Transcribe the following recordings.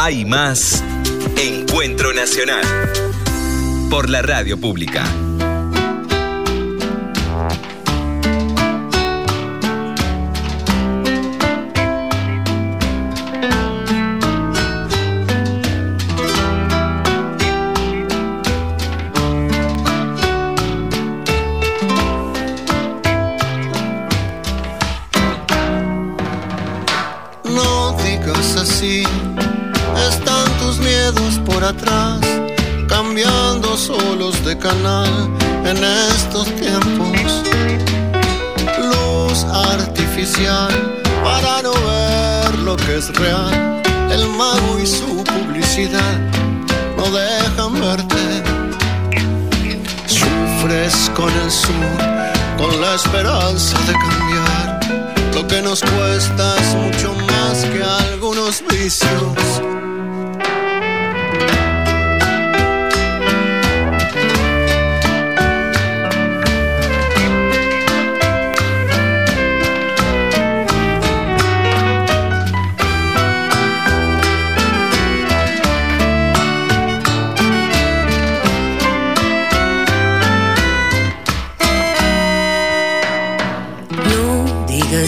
Hay más Encuentro Nacional por la radio pública. No digas así, miedos por atrás, cambiando solos de canal en estos tiempos. Luz artificial para no ver lo que es real, el mago y su publicidad no dejan verte. Sufres con el sur, con la esperanza de cambiar. Lo que nos cuesta es mucho más que algunos vicios.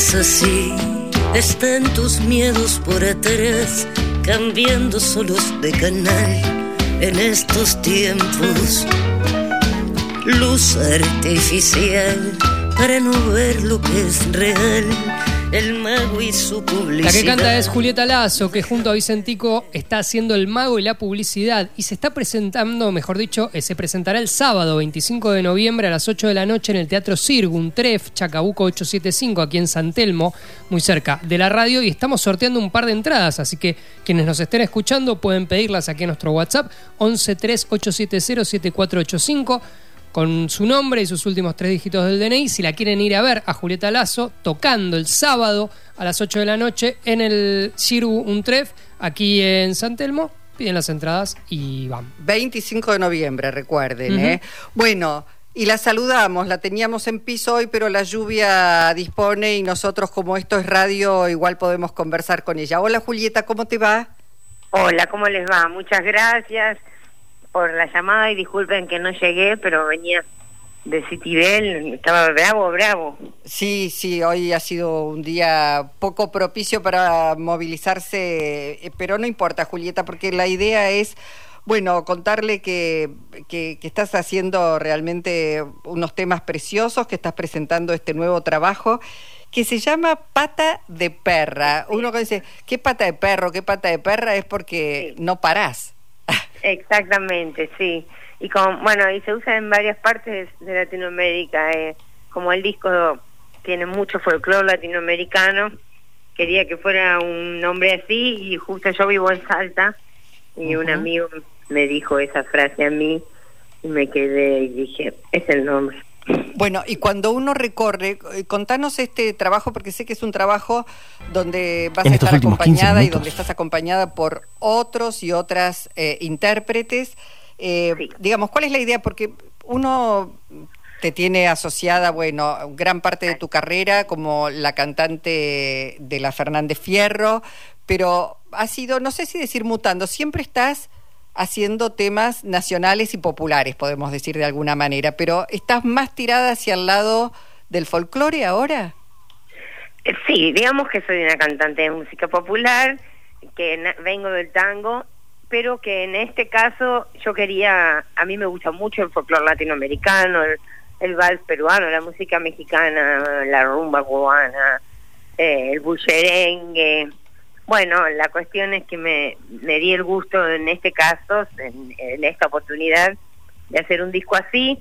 Digas así, están tus miedos por atrás, cambiando solos de canal en estos tiempos. Luz artificial para no ver lo que es real, el mago y su publicidad. La que canta es Julieta Lazo, que junto a Vicentico está haciendo el mago y la publicidad y se está presentando, mejor dicho, eh, se presentará el sábado 25 de noviembre a las 8 de la noche en el Teatro Sirgun, Tref, Chacabuco 875, aquí en San Telmo, muy cerca de la radio, y estamos sorteando un par de entradas, así que quienes nos estén escuchando pueden pedirlas aquí en nuestro WhatsApp 1138707485 con su nombre y sus últimos tres dígitos del DNI, si la quieren ir a ver a Julieta Lazo tocando el sábado a las 8 de la noche en el Ciru Untref, aquí en San Telmo, piden las entradas y van. 25 de noviembre, recuerden. ¿eh? Bueno, y la saludamos, la teníamos en piso hoy, pero la lluvia dispone y nosotros, como esto es radio, igual podemos conversar con ella. Hola Julieta, ¿cómo te va? Hola, ¿cómo les va? Muchas gracias por la llamada y disculpen que no llegué, pero venía de Citibel, estaba bravo, bravo. Sí, sí, hoy ha sido un día poco propicio para movilizarse, eh, pero no importa, Julieta, porque la idea es, bueno, contarle que, que, que estás haciendo realmente unos temas preciosos, que estás presentando este nuevo trabajo que se llama Pata de Perra. Uno que dice, ¿qué pata de perro? ¿Qué pata de perra? Es porque no parás. Exactamente, sí. Y con, bueno, y se usa en varias partes de Latinoamérica. eh, como el disco tiene mucho folclore latinoamericano, quería que fuera un nombre así y justo yo vivo en Salta y un amigo me dijo esa frase a mí y me quedé y dije, es el nombre. Bueno, y cuando uno recorre, eh, contanos este trabajo, porque sé que es un trabajo donde vas En a estar últimos 15 acompañada y donde estás acompañada por otros y otras eh, intérpretes. Eh, Sí. Digamos, ¿cuál es la idea? Porque uno te tiene asociada, bueno, gran parte de tu carrera como la cantante de la Fernández Fierro, pero ha sido, no sé si decir mutando, siempre estás haciendo temas nacionales y populares, podemos decir de alguna manera, pero ¿estás más tirada hacia el lado del folclore ahora? Eh, Sí, digamos que soy una cantante de música popular, que vengo del tango, pero que en este caso yo quería, a mí me gusta mucho el folclore latinoamericano, el, el vals peruano, la música mexicana, la rumba cubana, eh, el bullerengue. Bueno, la cuestión es que me, me di el gusto en este caso, en, en esta oportunidad, de hacer un disco así.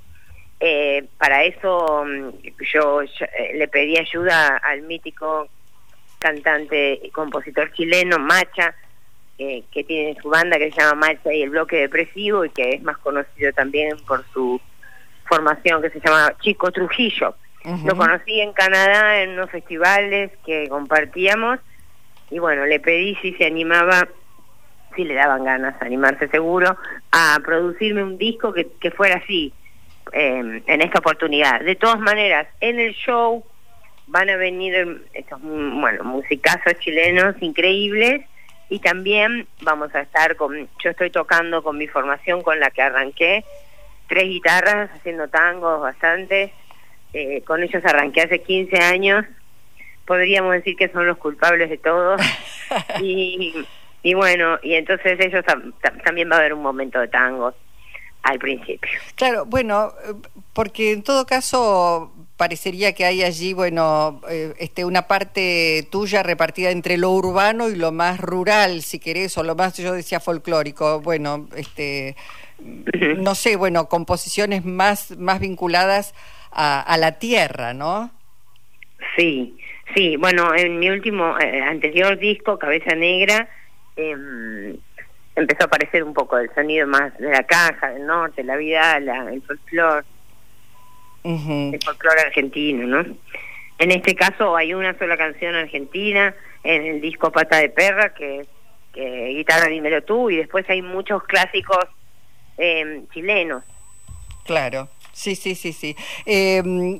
Eh, para eso mm, yo, yo, eh, le pedí ayuda al mítico cantante y compositor chileno Macha, eh, que tiene su banda que se llama Macha y el Bloque Depresivo y que es más conocido también por su formación que se llama Chico Trujillo. Lo conocí en Canadá en unos festivales que compartíamos y bueno, le pedí si se animaba, si le daban ganas, animarse seguro, a producirme un disco que, que fuera así, eh, en esta oportunidad. De todas maneras, en el show van a venir estos bueno musicazos chilenos increíbles y también vamos a estar con, yo estoy tocando con mi formación con la que arranqué, tres guitarras haciendo tangos bastante, eh, con ellos arranqué hace 15 años, podríamos decir que son los culpables de todo, y, y bueno, y entonces ellos también va a haber un momento de tangos al principio. Claro, bueno, porque en todo caso parecería que hay allí, bueno, eh, este, una parte tuya repartida entre lo urbano y lo más rural, si querés, o lo más, yo decía, folclórico. Bueno, este, no sé, bueno, composiciones más, más vinculadas a, la tierra, ¿no? Sí, sí. Bueno, en mi último, eh, anterior disco, Cabeza Negra, em, empezó a aparecer un poco el sonido más de la caja, del norte, la vida, el folclore el folclore argentino, ¿no? En este caso hay una sola canción argentina en el disco Pata de Perra, que es Guitarra Dímelo Tú, y después hay muchos clásicos eh, chilenos. Claro, sí, sí, sí, sí. Em,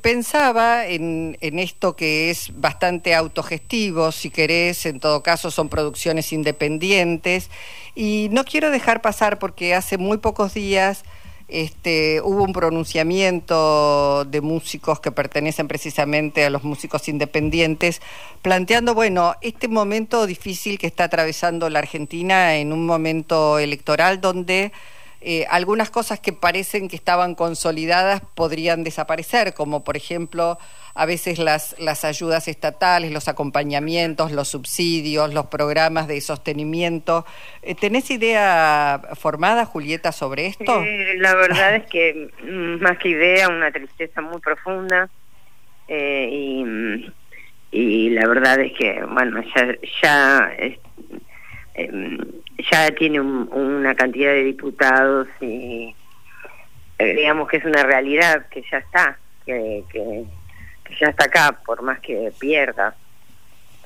pensaba en, esto que es bastante autogestivo, si querés, en todo caso son producciones independientes, y no quiero dejar pasar porque hace muy pocos días este, hubo un pronunciamiento de músicos que pertenecen precisamente a los músicos independientes, planteando, bueno, este momento difícil que está atravesando la Argentina en un momento electoral donde eh, algunas cosas que parecen que estaban consolidadas podrían desaparecer, como por ejemplo a veces las, las ayudas estatales, los acompañamientos, los subsidios, los programas de sostenimiento. Eh, ¿Tenés idea formada, Julieta, sobre esto? Eh, la verdad es que más que idea, una tristeza muy profunda y, y, la verdad es que, bueno, ya... ya em, ya tiene una cantidad de diputados y eh, digamos que es una realidad que ya está, que, que, ya está acá, por más que pierda.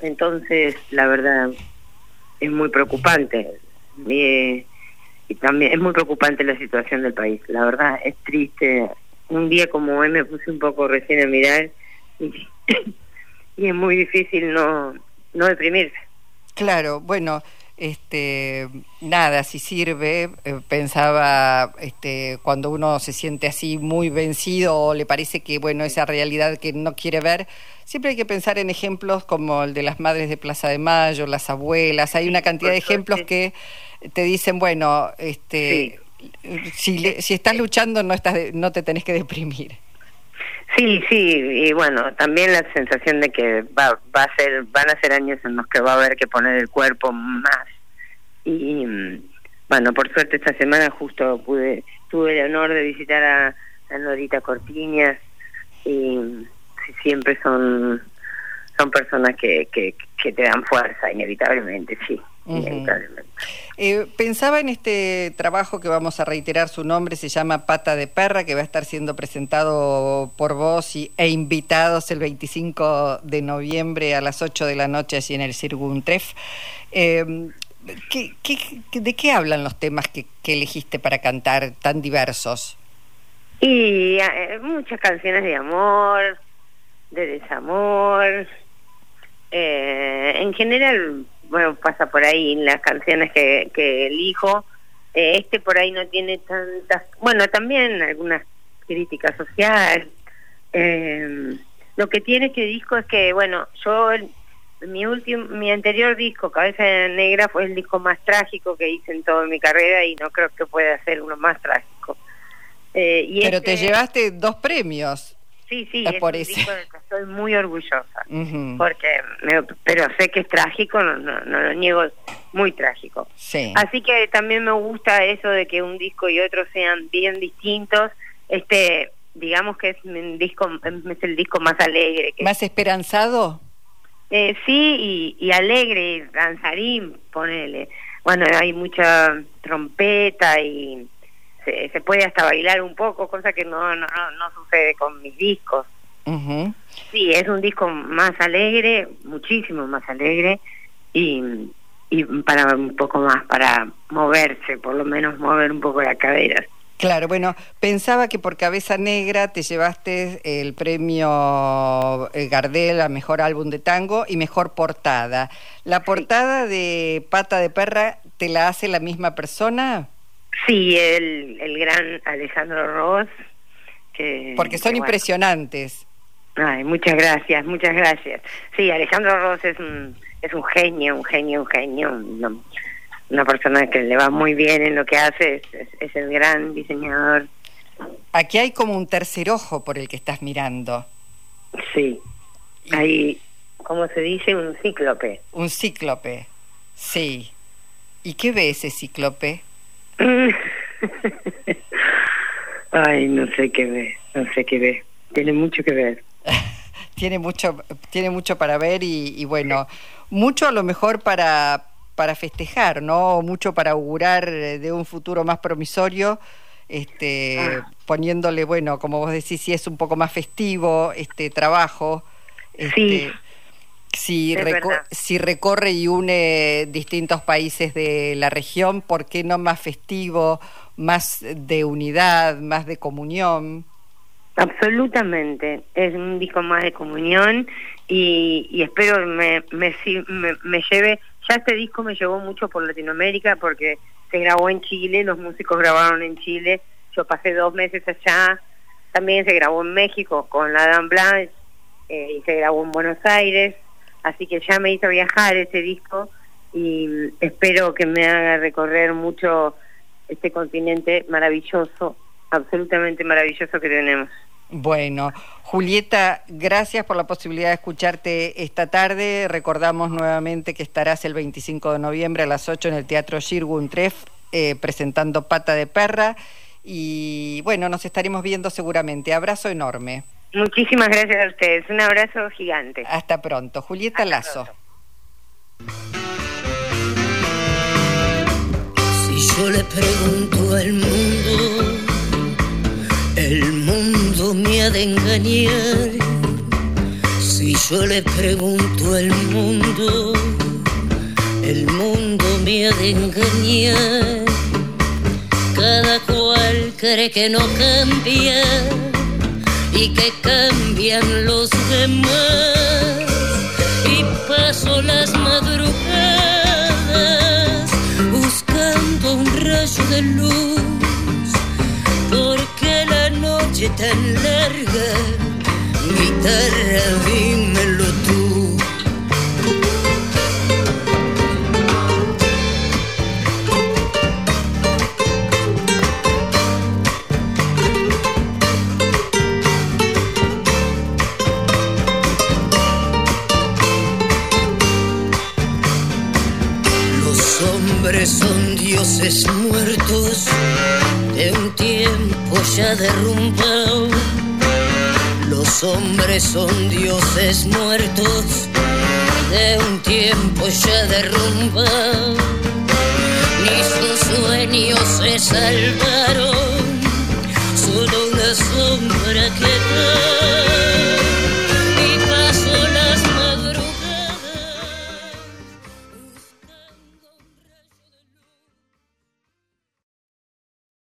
Entonces, la verdad, es muy preocupante. y también es muy preocupante la situación del país. La verdad, es triste. Un día como hoy me puse un poco recién a mirar y, y es muy difícil no, no deprimirse. Claro, bueno, este, nada, si sirve, eh, pensaba este, cuando uno se siente así muy vencido o le parece que, bueno, esa realidad que no quiere ver, siempre hay que pensar en ejemplos como el de las madres de Plaza de Mayo, las abuelas, hay una cantidad de ejemplos que te dicen, bueno, este, si, si estás luchando no, estás no te tenés que deprimir. Sí, sí, y bueno, también la sensación de que va, va a ser, van a ser años en los que va a haber que poner el cuerpo más. Y bueno, por suerte esta semana justo pude, tuve el honor de visitar a, a Norita Cortiñas y siempre son son personas que, que, que te dan fuerza, inevitablemente, sí. Eh, pensaba en este trabajo que vamos a reiterar su nombre, se llama Pata de Perra, que va a estar siendo presentado por vos y, e invitados el 25 de noviembre a las 8 de la noche allí en el Cirguntref. Eh, ¿qué, de qué hablan los temas que, elegiste para cantar tan diversos? Y eh, muchas canciones de amor, de desamor, eh, en general bueno, pasa por ahí en las canciones que, que elijo. Eh, este por ahí no tiene tantas, bueno, también algunas críticas sociales. Eh, lo que tiene este disco es que, bueno, yo mi último, mi anterior disco, Cabeza Negra, fue el disco más trágico que hice en toda mi carrera y no creo que pueda ser uno más trágico. Eh, y Pero te este llevaste dos premios. Sí, sí, es, por eso. que estoy muy orgullosa. porque Pero sé que es trágico, no, no, lo niego, muy trágico. Sí. Así que también me gusta eso de que un disco y otro sean bien distintos. Este, digamos que es un disco es el disco más alegre. Que... ¿Más esperanzado? Eh, sí, y, y alegre, danzarín, ponele. Bueno, hay mucha trompeta y se, puede hasta bailar un poco, cosa que no, no, no sucede con mis discos. Sí, es un disco más alegre, muchísimo más alegre y, y para un poco más, para moverse, por lo menos mover un poco la cadera. Claro, bueno, pensaba que por Cabeza Negra te llevaste el premio eh, Gardel a Mejor Álbum de Tango y Mejor Portada. ¿La portada de Pata de Perra te la hace la misma persona? Sí, el, el gran Alejandro Ross. Que, Porque son impresionantes. Ay, muchas gracias, muchas gracias. Sí, Alejandro Ross es un, es un genio, un genio, un genio una persona que le va muy bien en lo que hace, es, el gran diseñador. Aquí hay como un tercer ojo por el que estás mirando. Sí, hay, ¿cómo se dice? Un cíclope. Un cíclope, sí. ¿Y qué ve ese cíclope? Ay, no sé qué ve, no sé qué ve. Tiene mucho que ver. tiene mucho, tiene mucho para ver y, y bueno, mucho a lo mejor para para festejar, ¿no? Mucho para augurar eh, de un futuro más promisorio, este, ah. poniéndole, bueno, como vos decís, si es un poco más festivo este trabajo. Este, Si, si recorre y une distintos países de la región, ¿por qué no más festivo, más de unidad, más de comunión? Absolutamente, es un disco más de comunión y, y espero me, me, me, me lleve. Ya este disco me llevó mucho por Latinoamérica porque se grabó en Chile, los músicos grabaron en Chile, yo pasé dos meses allá, también se grabó en México con la Dan Blanche eh, y se grabó en Buenos Aires, así que ya me hizo viajar ese disco y espero que me haga recorrer mucho este continente maravilloso, absolutamente maravilloso que tenemos. Bueno, Julieta, gracias por la posibilidad de escucharte esta tarde. Recordamos nuevamente que estarás el 25 de noviembre a las 8 en el Teatro Shirgun Tref eh, presentando Pata de Perra. Y bueno, nos estaremos viendo seguramente. Abrazo enorme. Muchísimas gracias a ustedes. Un abrazo gigante. Hasta pronto. Julieta Lazo. Si yo le pregunto al mundo el mundo me ha de engañar. Si yo le pregunto al mundo, el mundo me ha de engañar. Cada cual cree que no cambia y que cambian los demás. Y paso las madrugadas buscando un rayo de luz tan larga, guitarra, dímelo hombres son dioses muertos de un tiempo ya derrumbado. Ni sus sueños se salvaron, solo una sombra quedó.